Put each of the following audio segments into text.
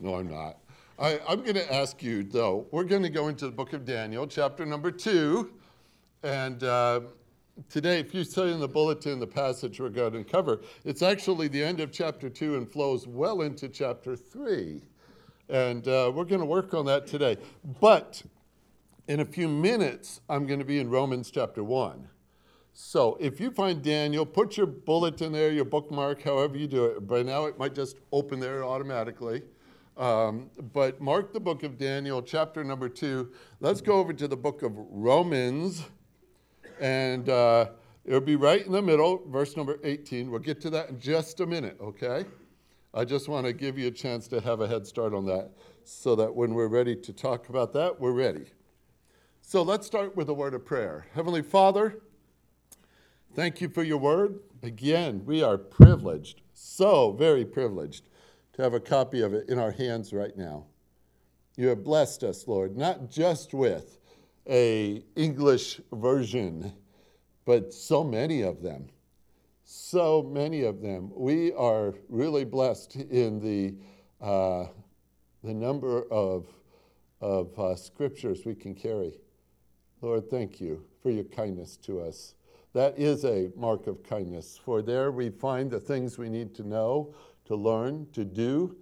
No, I'm not. I, am going to ask you, though, we're going to go into the book of Daniel, chapter number two. And uh, today, if you see in the bulletin the passage we're going to cover, it's actually the end of chapter two and flows well into chapter three. And uh, we're going to work on that today. But in a few minutes, I'm going to be in Romans chapter one. So if you find Daniel, put your bulletin there, your bookmark, however you do it. By now, it might just open there automatically. Um, but mark the book of Daniel, chapter number two. Let's go over to the book of Romans, and uh, it'll be right in the middle, verse number 18. We'll get to that in just a minute, okay? I just want to give you a chance to have a head start on that so that when we're ready to talk about that, we're ready. So let's start with a word of prayer. Heavenly Father, thank you for your word. Again, we are privileged, so very privileged to have a copy of it in our hands right now. You have blessed us, Lord, not just with a English version, but so many of them. So many of them. We are really blessed in the, uh, the number of, of uh, scriptures we can carry. Lord, thank you for your kindness to us. That is a mark of kindness, for there we find the things we need to know to learn, to do.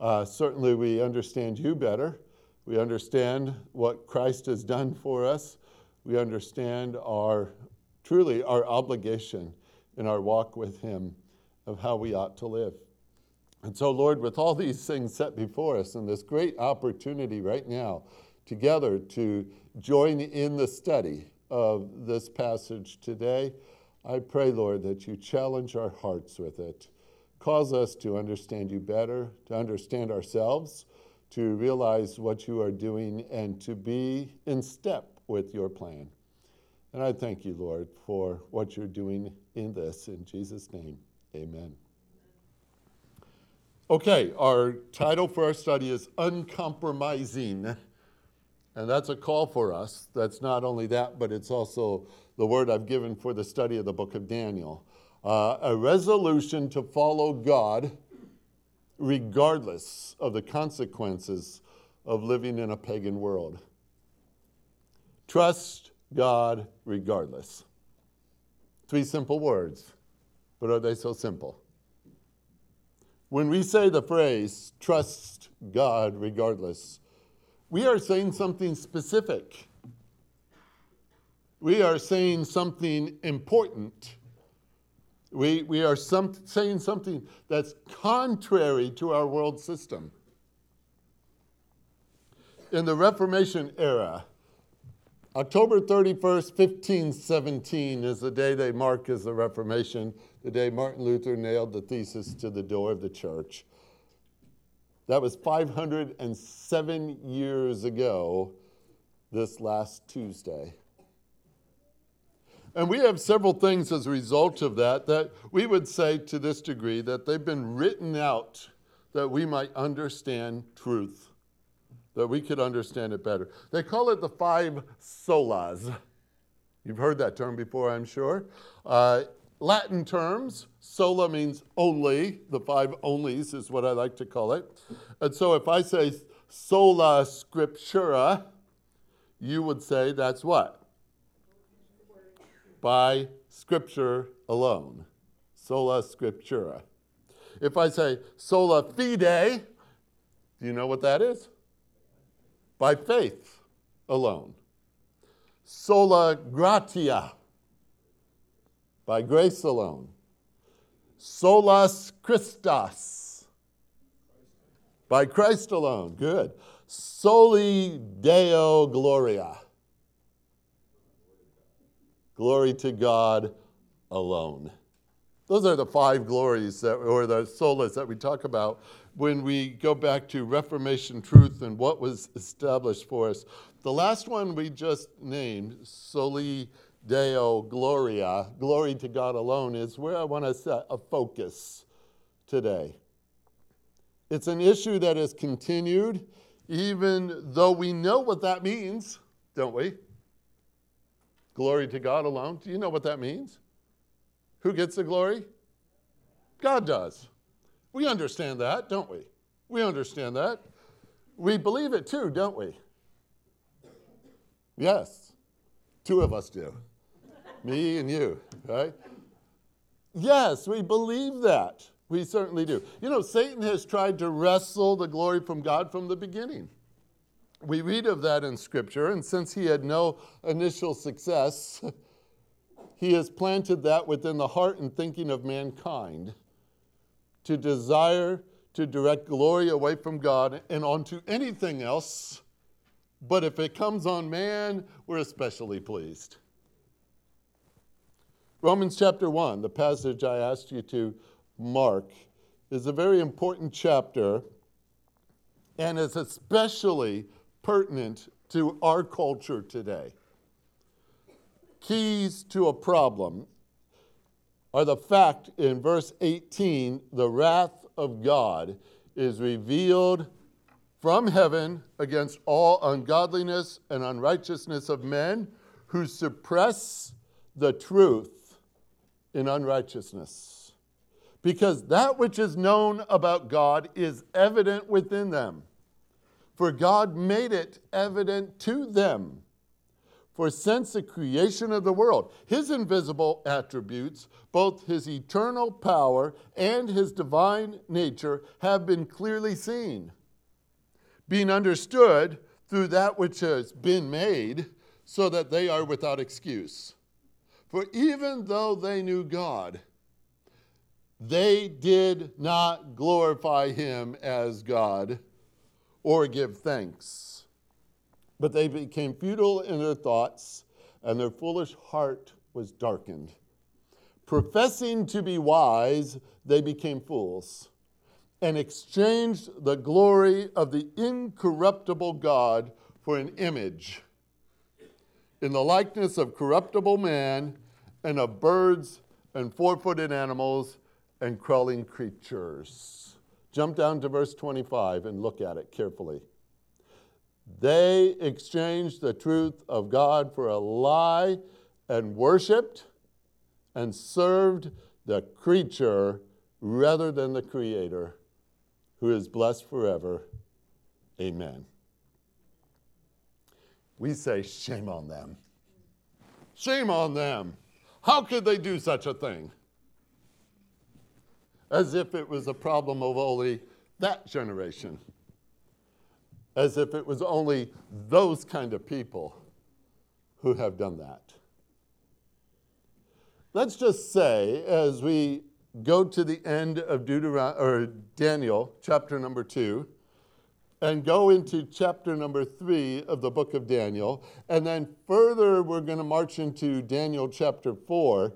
Uh, certainly, we understand you better. We understand what Christ has done for us. We understand our truly our obligation in our walk with Him of how we ought to live. And so, Lord, with all these things set before us and this great opportunity right now together to join in the study of this passage today, I pray, Lord, that you challenge our hearts with it. Cause us to understand you better, to understand ourselves, to realize what you are doing, and to be in step with your plan. And I thank you, Lord, for what you're doing in this. In Jesus' name, amen. Okay, our title for our study is Uncompromising. And that's a call for us. That's not only that, but it's also the word I've given for the study of the book of Daniel uh, a resolution to follow God regardless of the consequences of living in a pagan world. Trust God regardless. Three simple words, but are they so simple? When we say the phrase, trust God regardless, we are saying something specific. We are saying something important we, we are some, saying something that's contrary to our world system. In the Reformation era, October 31st, 1517 is the day they mark as the Reformation, the day Martin Luther nailed the thesis to the door of the church. That was 507 years ago, this last Tuesday. And we have several things as a result of that that we would say to this degree that they've been written out that we might understand truth, that we could understand it better. They call it the five solas. You've heard that term before, I'm sure. Uh, Latin terms, sola means only, the five onlys is what I like to call it. And so if I say sola scriptura, you would say that's what? By Scripture alone. Sola Scriptura. If I say sola fide, do you know what that is? By faith alone. Sola gratia, by grace alone. Solus Christus, by Christ alone. Good. Soli Deo Gloria Glory to God alone. Those are the five glories that, or the solas that we talk about when we go back to Reformation truth and what was established for us. The last one we just named, Soli Deo Gloria, glory to God alone, is where I want to set a focus today. It's an issue that has continued, even though we know what that means, don't we? Glory to God alone. Do you know what that means? Who gets the glory? God does. We understand that, don't we? We understand that. We believe it too, don't we? Yes. Two of us do. Me and you, right? Yes, we believe that. We certainly do. You know, Satan has tried to wrestle the glory from God from the beginning. We read of that in Scripture, and since he had no initial success, he has planted that within the heart and thinking of mankind to desire to direct glory away from God and onto anything else. But if it comes on man, we're especially pleased. Romans chapter 1, the passage I asked you to mark, is a very important chapter and is especially pertinent to our culture today. Keys to a problem are the fact in verse 18 the wrath of God is revealed from heaven against all ungodliness and unrighteousness of men who suppress the truth in unrighteousness. Because that which is known about God is evident within them, for God made it evident to them. For since the creation of the world, his invisible attributes, both his eternal power and his divine nature, have been clearly seen, being understood through that which has been made, so that they are without excuse. For even though they knew God, they did not glorify him as God or give thanks but they became futile in their thoughts, and their foolish heart was darkened. Professing to be wise, they became fools and exchanged the glory of the incorruptible God for an image in the likeness of corruptible man and of birds and four footed animals and crawling creatures. Jump down to verse 25 and look at it carefully. They exchanged the truth of God for a lie and worshiped and served the creature rather than the Creator, who is blessed forever. Amen. We say, Shame on them. Shame on them. How could they do such a thing? As if it was a problem of only that generation as if it was only those kind of people who have done that. Let's just say, as we go to the end of Deuteron- or Daniel, chapter number two, and go into chapter number three of the book of Daniel, and then further, we're going to march into Daniel chapter four,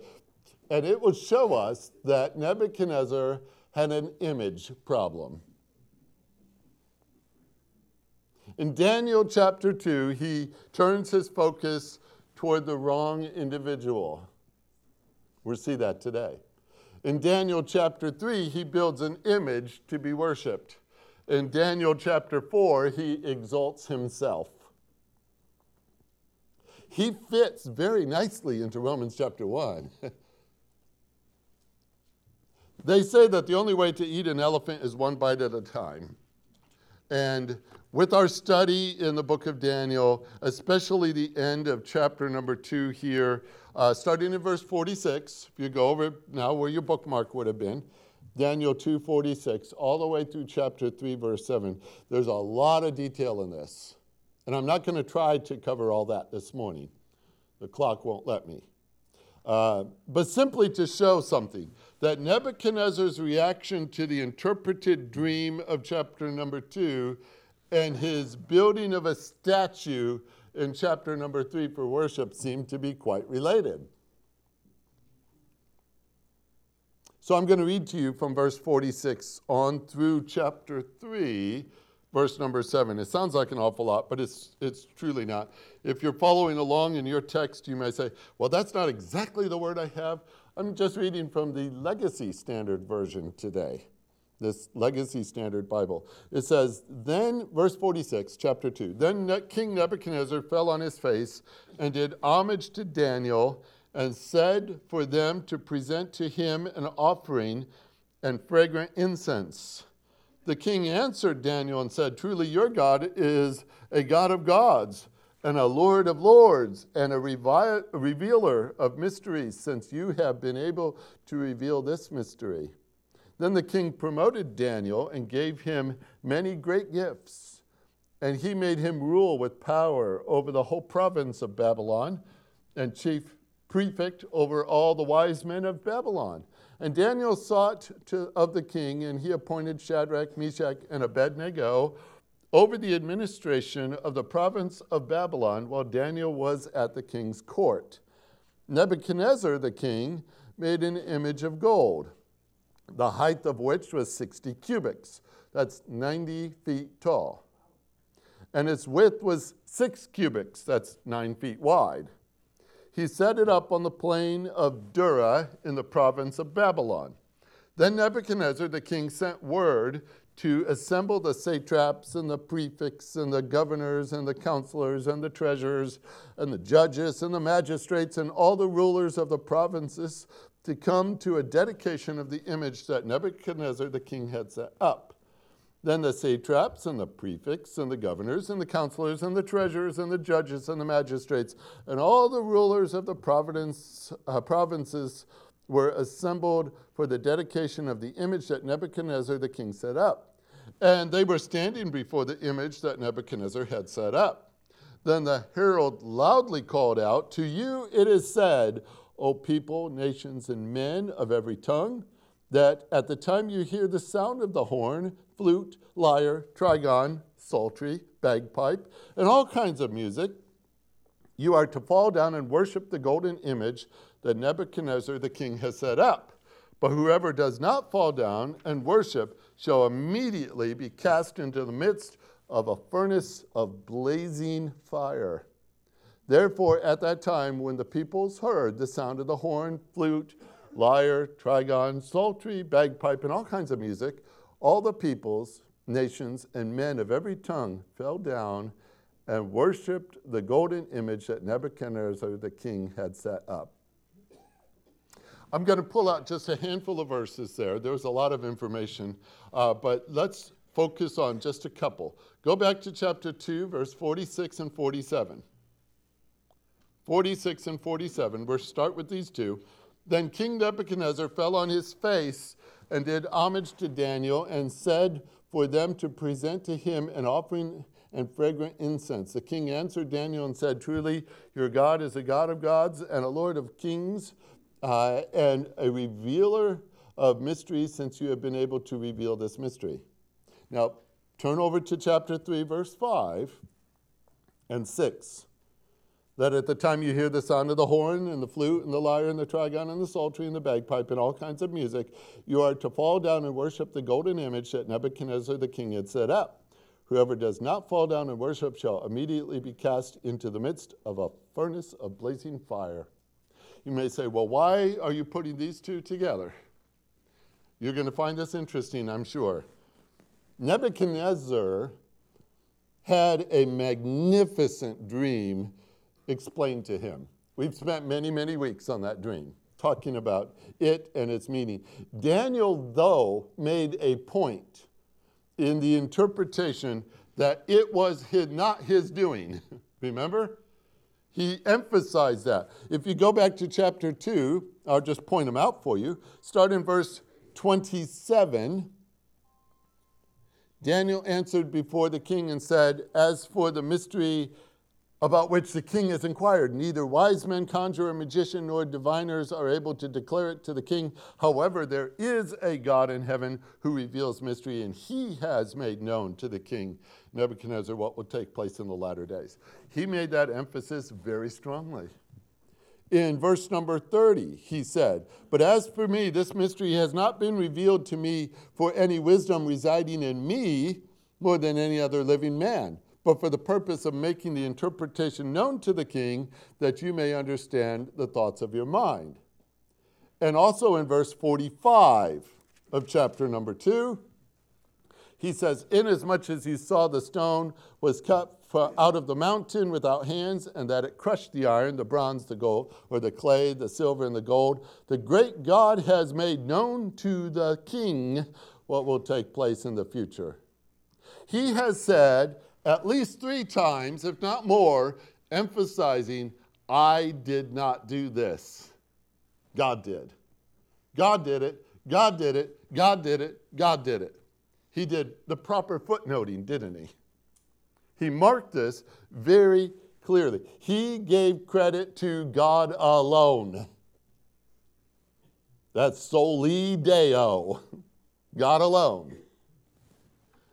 and it will show us that Nebuchadnezzar had an image problem. In Daniel chapter 2, he turns his focus toward the wrong individual. We'll see that today. In Daniel chapter 3, he builds an image to be worshiped. In Daniel chapter 4, he exalts himself. He fits very nicely into Romans chapter 1. they say that the only way to eat an elephant is one bite at a time. And with our study in the book of Daniel, especially the end of chapter number two here, uh, starting in verse 46, if you go over now where your bookmark would have been, Daniel 2:46, all the way through chapter 3, verse 7. There's a lot of detail in this. And I'm not going to try to cover all that this morning. The clock won't let me. Uh, but simply to show something that Nebuchadnezzar's reaction to the interpreted dream of chapter number two and his building of a statue in chapter number three for worship seem to be quite related. So I'm going to read to you from verse 46 on through chapter 3, verse number 7. It sounds like an awful lot, but it's, it's truly not. If you're following along in your text, you may say, well, that's not exactly the word I have. I'm just reading from the Legacy Standard Version today this Legacy Standard Bible. It says, Then, verse 46, chapter 2, then King Nebuchadnezzar fell on his face and did homage to Daniel and said for them to present to him an offering and fragrant incense. The king answered Daniel and said, Truly, your God is a God of gods and a Lord of lords and a revealer of mysteries, since you have been able to reveal this mystery. Then the king promoted Daniel and gave him many great gifts. And he made him rule with power over the whole province of Babylon and chief prefect over all the wise men of Babylon. And Daniel sought to, of the king, and he appointed Shadrach, Meshach, and Abednego over the administration of the province of Babylon while Daniel was at the king's court. Nebuchadnezzar the king made an image of gold the height of which was 60 cubits. That's 90 feet tall. And its width was six cubits. That's nine feet wide. He set it up on the plain of Dura in the province of Babylon. Then Nebuchadnezzar the king sent word to assemble the satraps and the prefects and the governors and the counselors and the treasurers and the judges and the magistrates and all the rulers of the provinces to come to a dedication of the image that Nebuchadnezzar the king had set up. Then the satraps and the prefects and the governors and the counselors and the treasurers and the judges and the magistrates and all the rulers of the province, uh, provinces were assembled for the dedication of the image that Nebuchadnezzar the king set up. And they were standing before the image that Nebuchadnezzar had set up. Then the herald loudly called out, To you it is said, O people, nations, and men of every tongue, that at the time you hear the sound of the horn, flute, lyre, trigon, psaltery, bagpipe, and all kinds of music, you are to fall down and worship the golden image that Nebuchadnezzar the king has set up. But whoever does not fall down and worship shall immediately be cast into the midst of a furnace of blazing fire. Therefore, at that time, when the peoples heard the sound of the horn, flute, lyre, trigon, psaltery, bagpipe, and all kinds of music, all the peoples, nations, and men of every tongue fell down and worshiped the golden image that Nebuchadnezzar the king had set up. I'm going to pull out just a handful of verses there. There's a lot of information, uh, but let's focus on just a couple. Go back to chapter 2, verse 46 and 47. 46 and 47. We'll start with these two. Then King Nebuchadnezzar fell on his face and did homage to Daniel and said for them to present to him an offering and fragrant incense. The king answered Daniel and said, Truly, your God is a God of gods and a Lord of kings uh, and a revealer of mysteries, since you have been able to reveal this mystery. Now, turn over to chapter 3, verse 5 and 6 that at the time you hear the sound of the horn and the flute and the lyre and the trigon and the psaltery and the bagpipe and all kinds of music, you are to fall down and worship the golden image that Nebuchadnezzar the king had set up. Whoever does not fall down and worship shall immediately be cast into the midst of a furnace of blazing fire. You may say, well, why are you putting these two together? You're going to find this interesting, I'm sure. Nebuchadnezzar had a magnificent dream explained to him. We've spent many, many weeks on that dream, talking about it and its meaning. Daniel, though, made a point in the interpretation that it was his, not his doing. Remember? He emphasized that. If you go back to chapter 2, I'll just point them out for you. Start in verse 27. Daniel answered before the king and said, As for the mystery about which the king has inquired. Neither wise men, conjurer, magician, nor diviners are able to declare it to the king. However, there is a God in heaven who reveals mystery, and he has made known to the king Nebuchadnezzar what will take place in the latter days. He made that emphasis very strongly. In verse number 30, he said, But as for me, this mystery has not been revealed to me for any wisdom residing in me more than any other living man but for the purpose of making the interpretation known to the king, that you may understand the thoughts of your mind. And also in verse 45 of chapter number 2, he says, Inasmuch as you saw the stone was cut out of the mountain without hands, and that it crushed the iron, the bronze, the gold, or the clay, the silver, and the gold, the great God has made known to the king what will take place in the future. He has said at least three times, if not more, emphasizing, I did not do this. God did. God did it. God did it. God did it. God did it. He did the proper footnoting, didn't he? He marked this very clearly. He gave credit to God alone. That's soli deo, God alone.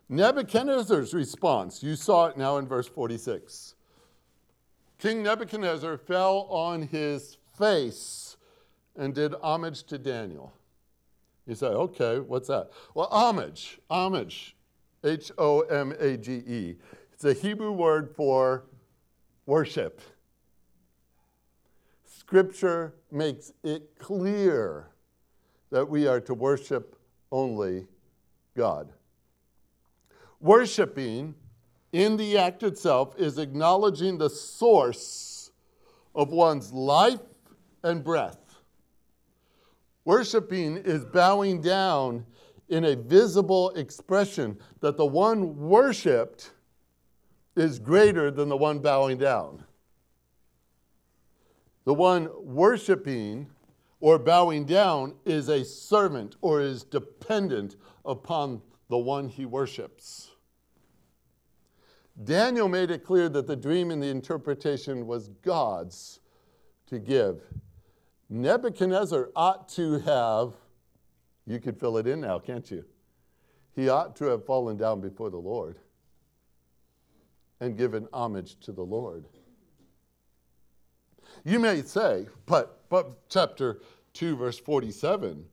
Nebuchadnezzar's response, you saw it now in verse 46. King Nebuchadnezzar fell on his face and did homage to Daniel. You say, okay, what's that? Well, homage, homage, H O M A G E. It's a Hebrew word for worship. Scripture makes it clear that we are to worship only God. Worshipping in the act itself is acknowledging the source of one's life and breath. Worshipping is bowing down in a visible expression that the one worshiped is greater than the one bowing down. The one worshiping or bowing down is a servant or is dependent upon the one he worships. Daniel made it clear that the dream and the interpretation was God's to give. Nebuchadnezzar ought to have, you could fill it in now, can't you? He ought to have fallen down before the Lord and given homage to the Lord. You may say, but, but chapter 2, verse 47,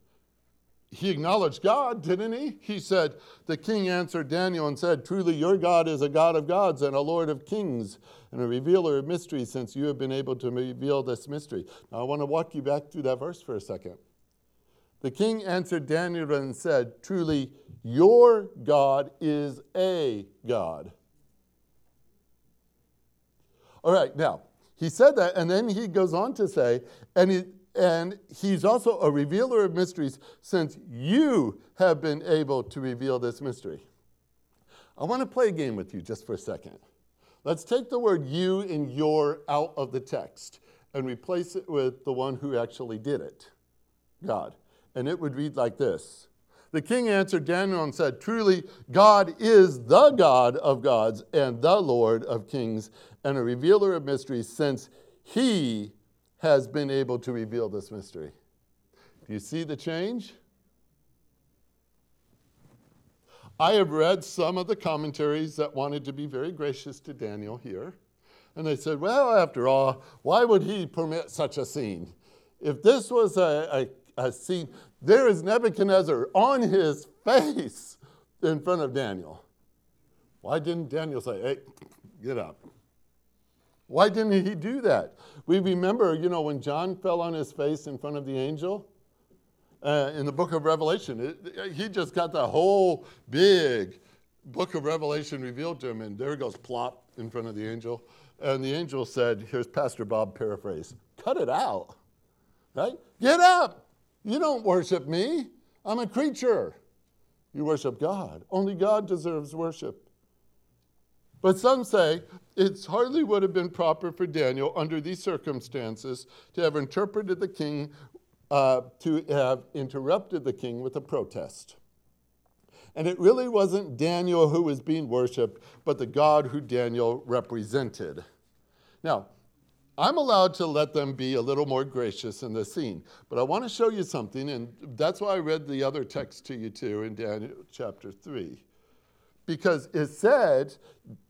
he acknowledged God, didn't he? He said, The king answered Daniel and said, Truly, your God is a God of gods and a Lord of kings and a revealer of mysteries, since you have been able to reveal this mystery. Now, I want to walk you back through that verse for a second. The king answered Daniel and said, Truly, your God is a God. All right, now, he said that, and then he goes on to say, and he, and he's also a revealer of mysteries since you have been able to reveal this mystery. I want to play a game with you just for a second. Let's take the word you and your out of the text and replace it with the one who actually did it God. And it would read like this The king answered Daniel and said, Truly, God is the God of gods and the Lord of kings and a revealer of mysteries, since he has been able to reveal this mystery. Do you see the change? I have read some of the commentaries that wanted to be very gracious to Daniel here. And they said, well, after all, why would he permit such a scene? If this was a, a, a scene, there is Nebuchadnezzar on his face in front of Daniel. Why didn't Daniel say, hey, get up? Why didn't he do that? We remember, you know, when John fell on his face in front of the angel uh, in the book of Revelation, it, he just got the whole big book of Revelation revealed to him, and there he goes plop in front of the angel. And the angel said, Here's Pastor Bob paraphrase cut it out, right? Get up. You don't worship me. I'm a creature. You worship God. Only God deserves worship. But some say it hardly would have been proper for Daniel, under these circumstances, to have interpreted the king, uh, to have interrupted the king with a protest. And it really wasn't Daniel who was being worshiped, but the God who Daniel represented. Now, I'm allowed to let them be a little more gracious in the scene, but I want to show you something, and that's why I read the other text to you too in Daniel chapter 3 because it said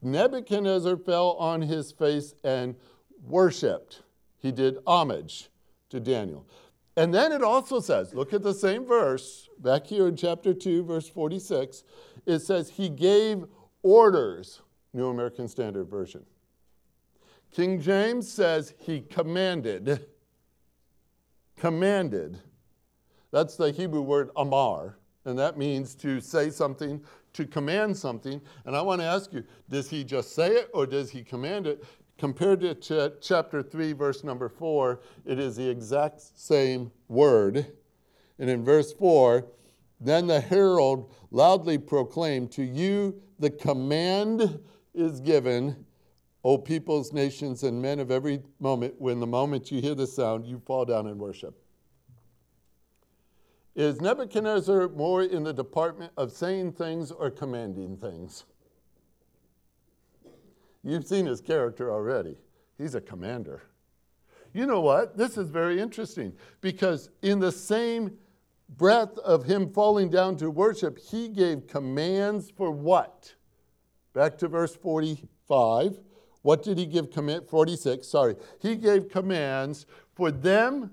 Nebuchadnezzar fell on his face and worshiped. He did homage to Daniel. And then it also says, look at the same verse, back here in chapter 2, verse 46. It says, He gave orders, New American Standard Version. King James says, He commanded. Commanded. That's the Hebrew word amar, and that means to say something, to command something. And I want to ask you, does he just say it or does he command it? Compared to ch- chapter 3, verse number 4, it is the exact same word. And in verse 4, Then the herald loudly proclaimed, To you the command is given, O peoples, nations, and men of every moment. When the moment you hear the sound, you fall down and worship. Is Nebuchadnezzar more in the department of saying things or commanding things? You've seen his character already. He's a commander. You know what? This is very interesting because in the same breath of him falling down to worship, he gave commands for what? Back to verse 45. What did he give command 46, sorry. He gave commands for them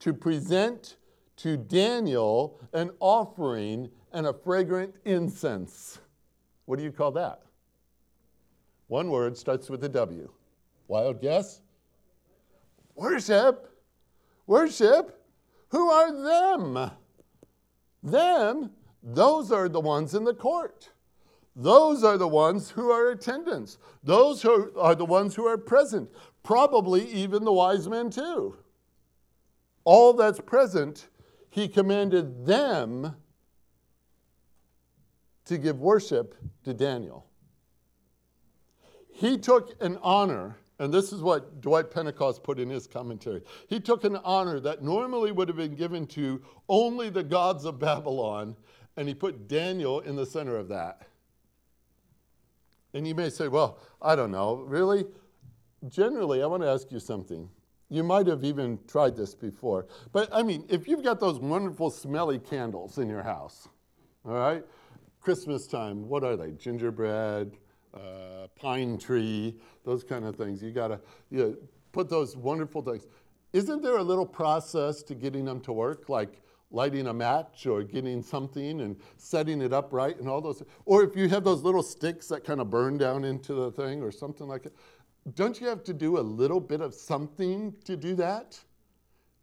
to present to Daniel an offering and a fragrant incense. What do you call that? One word starts with a W. Wild guess? Worship. Worship. Who are them? Them, those are the ones in the court. Those are the ones who are attendants. Those who are the ones who are present. Probably even the wise men, too. All that's present, he commanded them to give worship to Daniel. He took an honor and this is what Dwight Pentecost put in his commentary. He took an honor that normally would have been given to only the gods of Babylon, and he put Daniel in the center of that. And you may say, well, I don't know. Really? Generally, I want to ask you something. You might have even tried this before. But I mean, if you've got those wonderful smelly candles in your house, all right? Christmas time, what are they? Gingerbread, uh, pine tree, those kind of things. You got to you know, put those wonderful things. Isn't there a little process to getting them to work, like lighting a match or getting something and setting it up right and all those? Or if you have those little sticks that kind of burn down into the thing or something like it, don't you have to do a little bit of something to do that?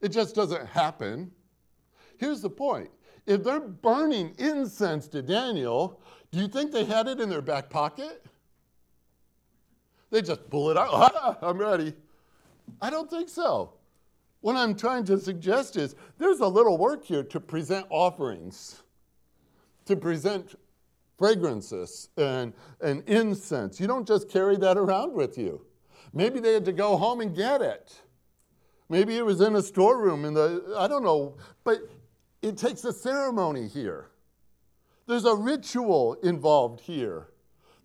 It just doesn't happen. Here's the point if they're burning incense to Daniel, do you think they had it in their back pocket? They just pull it out. Ah, I'm ready. I don't think so. What I'm trying to suggest is there's a little work here to present offerings, to present fragrances and, and incense. You don't just carry that around with you. Maybe they had to go home and get it. Maybe it was in a storeroom in the, I don't know, but it takes a ceremony here. There's a ritual involved here.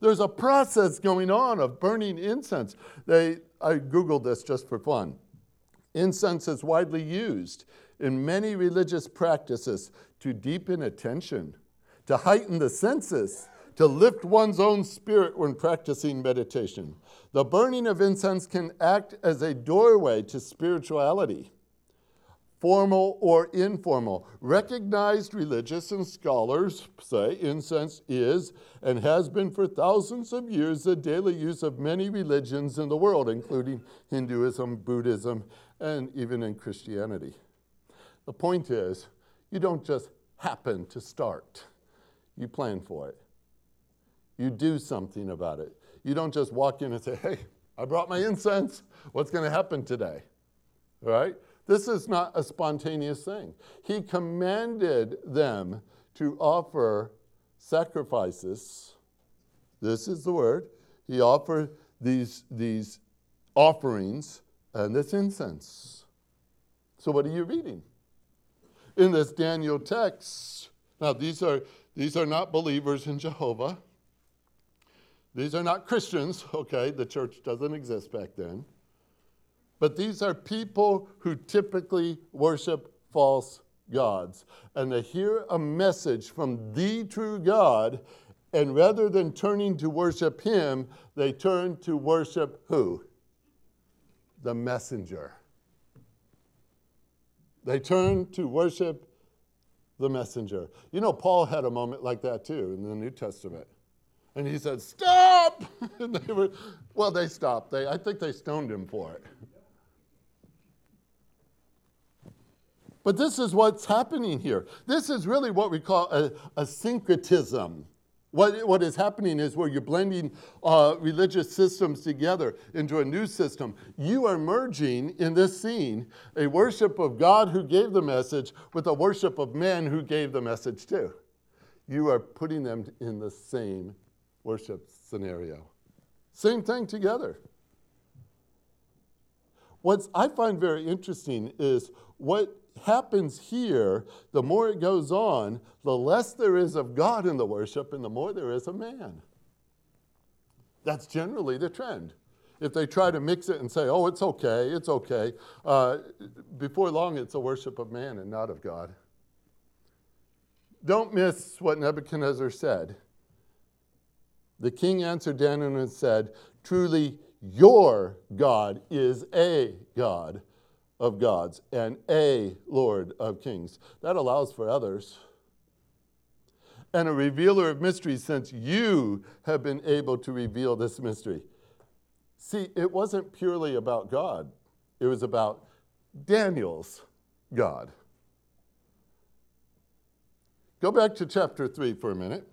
There's a process going on of burning incense. They, I Googled this just for fun. Incense is widely used in many religious practices to deepen attention, to heighten the senses, to lift one's own spirit when practicing meditation. The burning of incense can act as a doorway to spirituality formal or informal. Recognized religious and scholars say incense is and has been for thousands of years the daily use of many religions in the world, including Hinduism, Buddhism, and even in Christianity. The point is, you don't just happen to start, you plan for it. You do something about it. You don't just walk in and say, hey, I brought my incense. What's going to happen today? Right? This is not a spontaneous thing. He commanded them to offer sacrifices. This is the word. He offered these, these offerings and this incense. So, what are you reading? In this Daniel text, now these are, these are not believers in Jehovah. These are not Christians, okay? The church doesn't exist back then. But these are people who typically worship false gods. And they hear a message from the true God, and rather than turning to worship Him, they turn to worship who? The messenger. They turn to worship the messenger. You know, Paul had a moment like that too in the New Testament. And he said, Stop! and they were, well, they stopped. They, I think they stoned him for it. But this is what's happening here. This is really what we call a, a syncretism. What, what is happening is where you're blending uh, religious systems together into a new system. You are merging in this scene a worship of God who gave the message with a worship of man who gave the message too. You are putting them in the same worship scenario. Same thing together. What I find very interesting is what happens here, the more it goes on, the less there is of God in the worship and the more there is of man. That's generally the trend. If they try to mix it and say, oh, it's okay, it's okay, uh, before long it's a worship of man and not of God. Don't miss what Nebuchadnezzar said. The king answered Daniel and said, Truly, your God is a God of gods and a Lord of kings. That allows for others. And a revealer of mysteries, since you have been able to reveal this mystery. See, it wasn't purely about God, it was about Daniel's God. Go back to chapter 3 for a minute.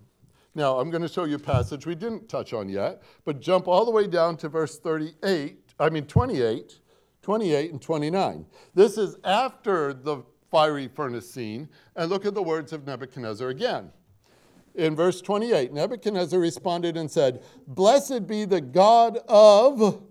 Now, I'm going to show you a passage we didn't touch on yet, but jump all the way down to verse 38, I mean 28, 28 and 29. This is after the fiery furnace scene, and look at the words of Nebuchadnezzar again. In verse 28, Nebuchadnezzar responded and said, Blessed be the God of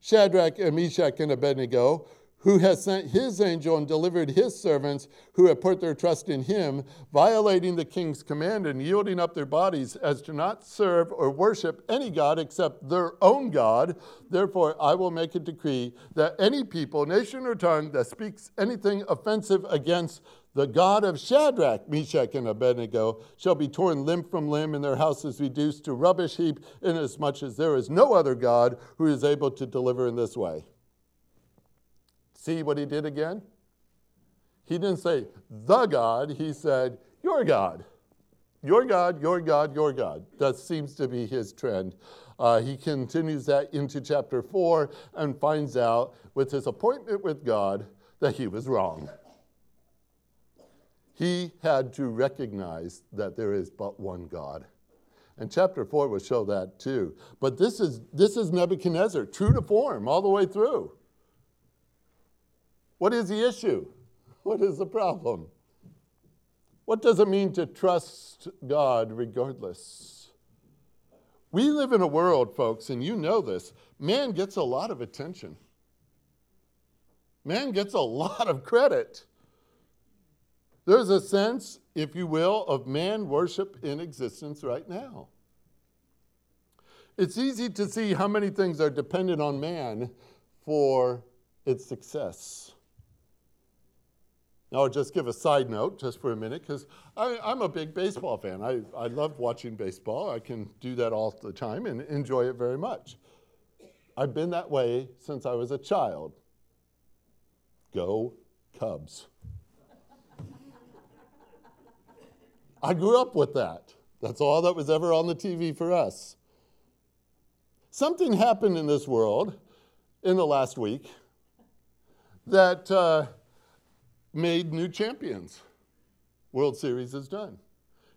Shadrach and Meshach and Abednego, who has sent his angel and delivered his servants who have put their trust in him, violating the king's command and yielding up their bodies as to not serve or worship any God except their own God. Therefore, I will make a decree that any people, nation, or tongue that speaks anything offensive against the God of Shadrach, Meshach, and Abednego shall be torn limb from limb, and their houses reduced to rubbish heap, inasmuch as there is no other God who is able to deliver in this way. See what he did again? He didn't say the God, he said your God. Your God, your God, your God. That seems to be his trend. Uh, he continues that into chapter 4 and finds out with his appointment with God that he was wrong. He had to recognize that there is but one God. And chapter 4 will show that too. But this is, this is Nebuchadnezzar, true to form all the way through. What is the issue? What is the problem? What does it mean to trust God regardless? We live in a world, folks, and you know this, man gets a lot of attention. Man gets a lot of credit. There's a sense, if you will, of man worship in existence right now. It's easy to see how many things are dependent on man for its success. Now, I'll just give a side note just for a minute because I'm a big baseball fan. I, I love watching baseball. I can do that all the time and enjoy it very much. I've been that way since I was a child. Go Cubs. I grew up with that. That's all that was ever on the TV for us. Something happened in this world in the last week that. Uh, made new champions. World Series is done.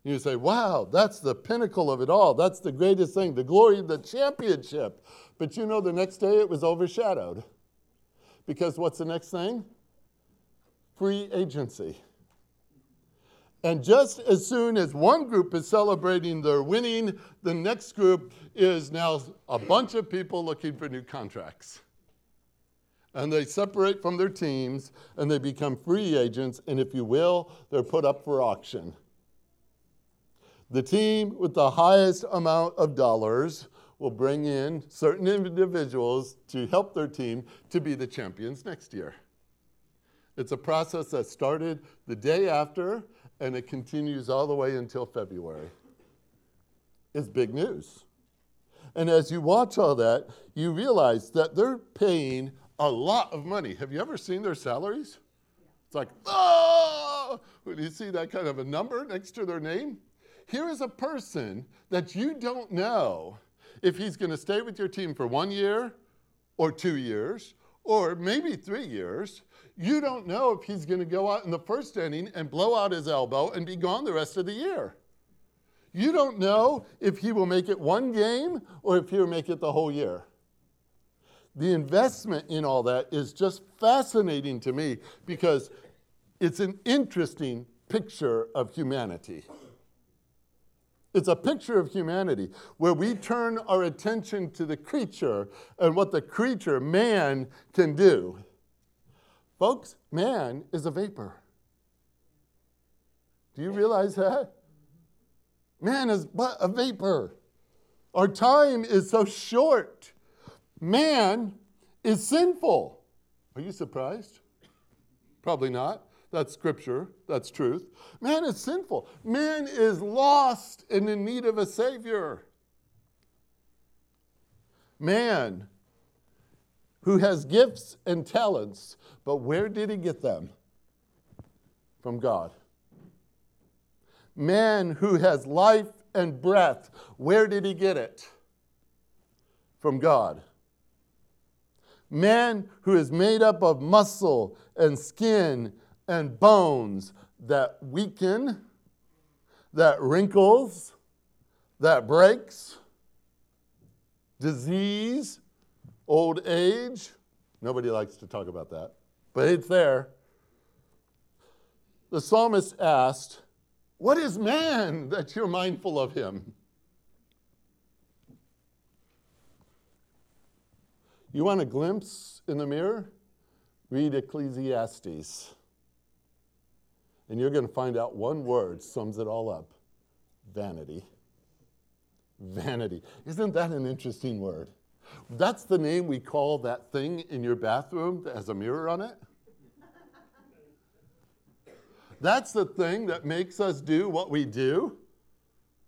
You say, wow, that's the pinnacle of it all. That's the greatest thing, the glory of the championship. But you know, the next day it was overshadowed. Because what's the next thing? Free agency. And just as soon as one group is celebrating their winning, the next group is now a bunch of people looking for new contracts and they separate from their teams and they become free agents, and if you will, they're put up for auction. The team with the highest amount of dollars will bring in certain individuals to help their team to be the champions next year. It's a process that started the day after and it continues all the way until February. It's big news. And as you watch all that, you realize that they're paying a lot of money. Have you ever seen their salaries? It's like, oh, when you see that kind of a number next to their name. Here is a person that you don't know if he's going to stay with your team for one year or two years or maybe three years. You don't know if he's going to go out in the first inning and blow out his elbow and be gone the rest of the year. You don't know if he will make it one game or if he'll make it the whole year. The investment in all that is just fascinating to me because it's an interesting picture of humanity. It's a picture of humanity where we turn our attention to the creature and what the creature, man, can do. Folks, man is a vapor. Do you realize that? Man is but a vapor. Our time is so short. Man is sinful. Are you surprised? Probably not. That's scripture. That's truth. Man is sinful. Man is lost and in need of a Savior. Man who has gifts and talents, but where did he get them? From God. Man who has life and breath, where did he get it? From God. Man who is made up of muscle and skin and bones that weaken, that wrinkles, that breaks, disease, old age. Nobody likes to talk about that, but it's there. The psalmist asked, What is man that you're mindful of him? You want a glimpse in the mirror? Read Ecclesiastes. And you're going to find out one word sums it all up vanity. Vanity. Isn't that an interesting word? That's the name we call that thing in your bathroom that has a mirror on it. That's the thing that makes us do what we do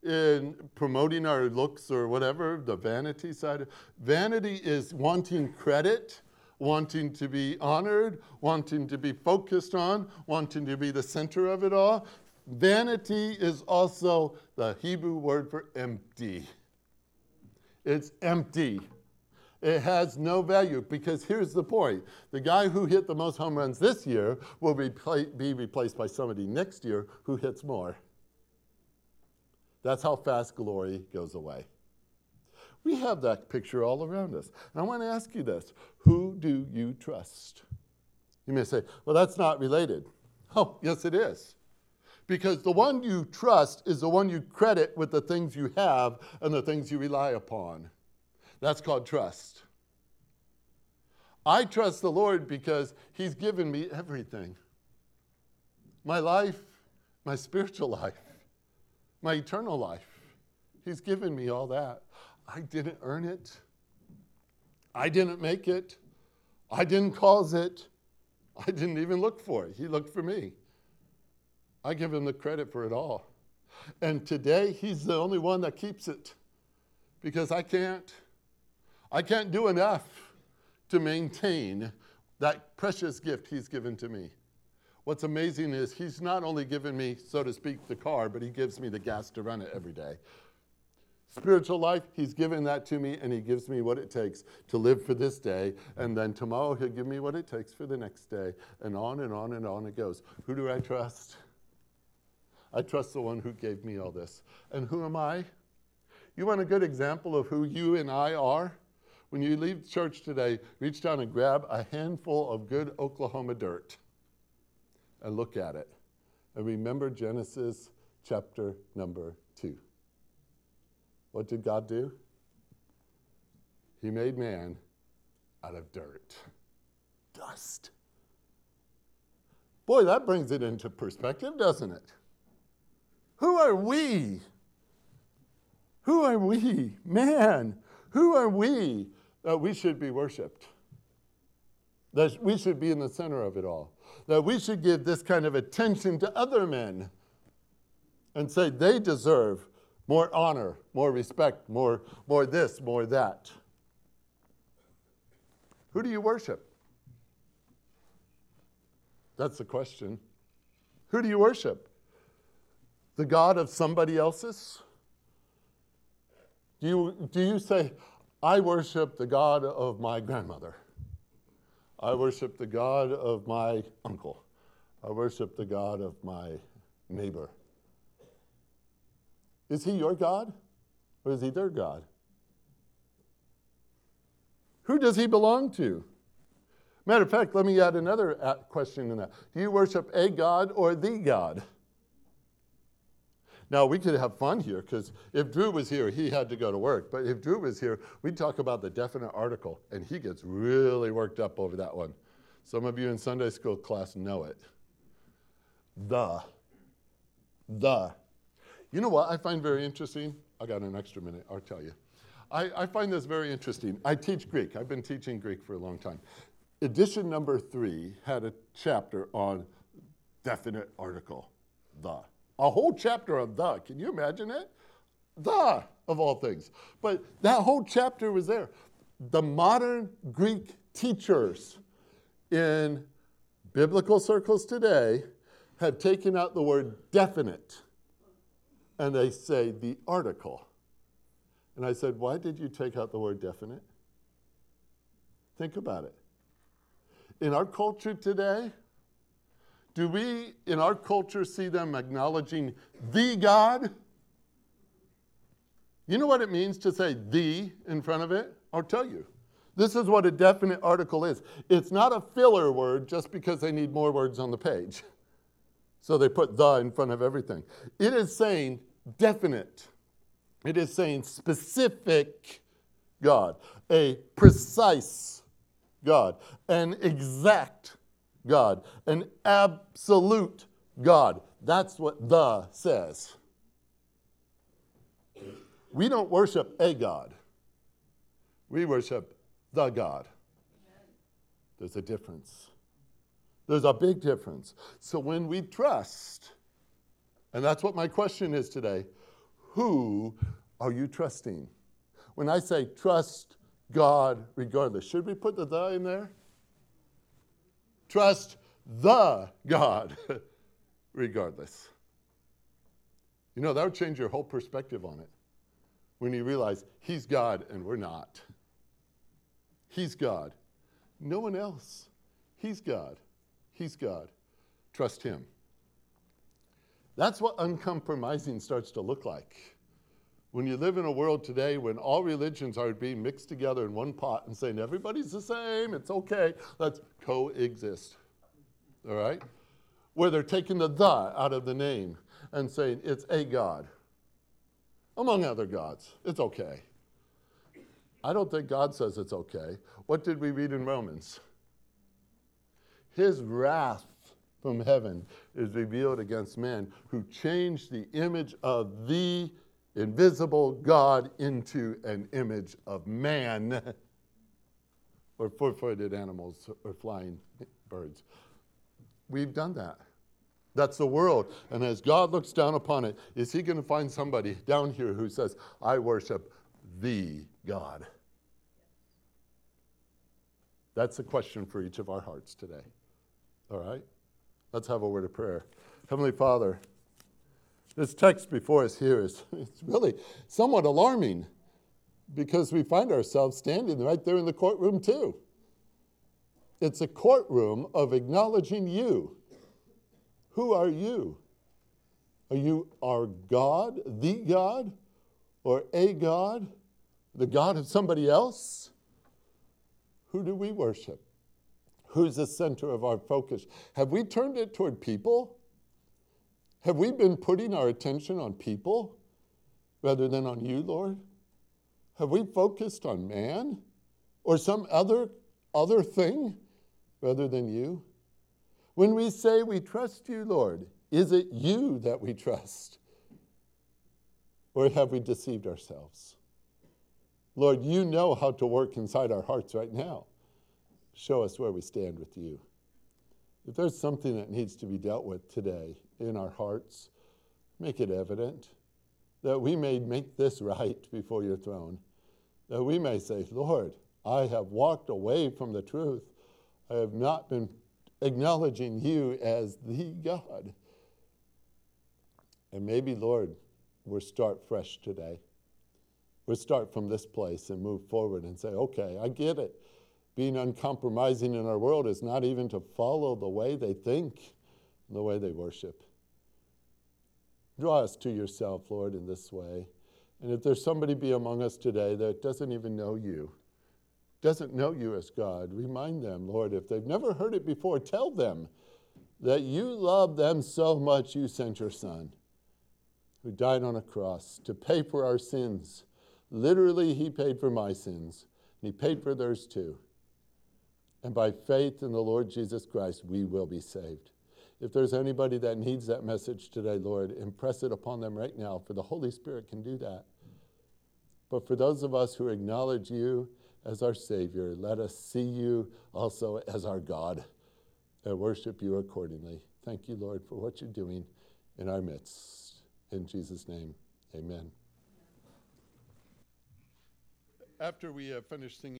in promoting our looks or whatever, the vanity side. Vanity is wanting credit wanting to be honored, wanting to be focused on, wanting to be the center of it all. Vanity is also the Hebrew word for empty. It's empty. It has no value because here's the point the guy who hit the most home runs this year will be, be replaced by somebody next year who hits more. That's how fast glory goes away. We have that picture all around us. And I want to ask you this Who do you trust? You may say, well, that's not related. Oh, yes, it is. Because the one you trust is the one you credit with the things you have and the things you rely upon. That's called trust. I trust the Lord because He's given me everything my life, my spiritual life, my eternal life. He's given me all that. I didn't earn it. I didn't make it. I didn't cause it. I didn't even look for it. He looked for me. I give him the credit for it all. And today, he's the only one that keeps it because I can't. I can't do enough to maintain that precious gift he's given to me. What's amazing is he's not only given me, so to speak, the car, but he gives me the gas to run it every day. Spiritual life, He's given that to me, and He gives me what it takes to live for this day. And then tomorrow, He'll give me what it takes for the next day. And on and on and on it goes. Who do I trust? I trust the one who gave me all this. And who am I? You want a good example of who you and I are? When you leave church today, reach down and grab a handful of good Oklahoma dirt and look at it. And remember Genesis chapter number two. What did God do? He made man out of dirt, dust. Boy, that brings it into perspective, doesn't it? Who are we? Who are we? Man, who are we that we should be worshiped? That we should be in the center of it all. That we should give this kind of attention to other men and say they deserve more honor, more respect, more, more this, more that. Who do you worship? That's the question. Who do you worship? The God of somebody else's? Do you, do you say, I worship the God of my grandmother? I worship the God of my uncle. I worship the God of my neighbor. Is he your God or is he their God? Who does he belong to? Matter of fact, let me add another question in that. Do you worship a God or the God? Now, we could have fun here because if Drew was here, he had to go to work. But if Drew was here, we'd talk about the definite article, and he gets really worked up over that one. Some of you in Sunday school class know it. The. The. You know what I find very interesting? I got an extra minute, I'll tell you. I, I find this very interesting. I teach Greek. I've been teaching Greek for a long time. Edition number three had a chapter on definite article, the. A whole chapter of the. Can you imagine it? The, of all things. But that whole chapter was there. The modern Greek teachers in biblical circles today have taken out the word definite and they say the article. And I said, Why did you take out the word definite? Think about it. In our culture today, do we in our culture see them acknowledging the God? You know what it means to say the in front of it? I'll tell you. This is what a definite article is. It's not a filler word just because they need more words on the page. So they put the in front of everything. It is saying definite, it is saying specific God, a precise God, an exact God, an absolute God. That's what the says. We don't worship a God, we worship the God. There's a difference. There's a big difference. So when we trust, and that's what my question is today who are you trusting? When I say trust God regardless, should we put the the in there? Trust the God regardless. You know, that would change your whole perspective on it when you realize He's God and we're not. He's God. No one else. He's God. He's God. Trust Him. That's what uncompromising starts to look like. When you live in a world today when all religions are being mixed together in one pot and saying everybody's the same, it's okay, let's coexist. All right? Where they're taking the the out of the name and saying it's a God, among other gods. It's okay. I don't think God says it's okay. What did we read in Romans? His wrath from heaven is revealed against men who changed the image of the invisible God into an image of man, or four footed animals, or flying birds. We've done that. That's the world. And as God looks down upon it, is He going to find somebody down here who says, I worship the God? That's the question for each of our hearts today. All right? Let's have a word of prayer. Heavenly Father, this text before us here is it's really somewhat alarming because we find ourselves standing right there in the courtroom too. It's a courtroom of acknowledging you. Who are you? Are you our God, the God, or a God, the God of somebody else? Who do we worship? Who's the center of our focus? Have we turned it toward people? Have we been putting our attention on people rather than on you, Lord? Have we focused on man or some other other thing rather than you? When we say we trust you, Lord, is it you that we trust? Or have we deceived ourselves? Lord, you know how to work inside our hearts right now. Show us where we stand with you. If there's something that needs to be dealt with today in our hearts, make it evident that we may make this right before your throne. That we may say, Lord, I have walked away from the truth. I have not been acknowledging you as the God. And maybe, Lord, we'll start fresh today. We'll start from this place and move forward and say, okay, I get it. Being uncompromising in our world is not even to follow the way they think, the way they worship. Draw us to yourself, Lord, in this way. And if there's somebody be among us today that doesn't even know you, doesn't know you as God, remind them, Lord, if they've never heard it before, tell them that you love them so much you sent your Son, who died on a cross to pay for our sins. Literally, he paid for my sins, and he paid for theirs too. And by faith in the Lord Jesus Christ, we will be saved. If there's anybody that needs that message today, Lord, impress it upon them right now, for the Holy Spirit can do that. But for those of us who acknowledge you as our Savior, let us see you also as our God and worship you accordingly. Thank you, Lord, for what you're doing in our midst. In Jesus' name, amen. After we have finished singing,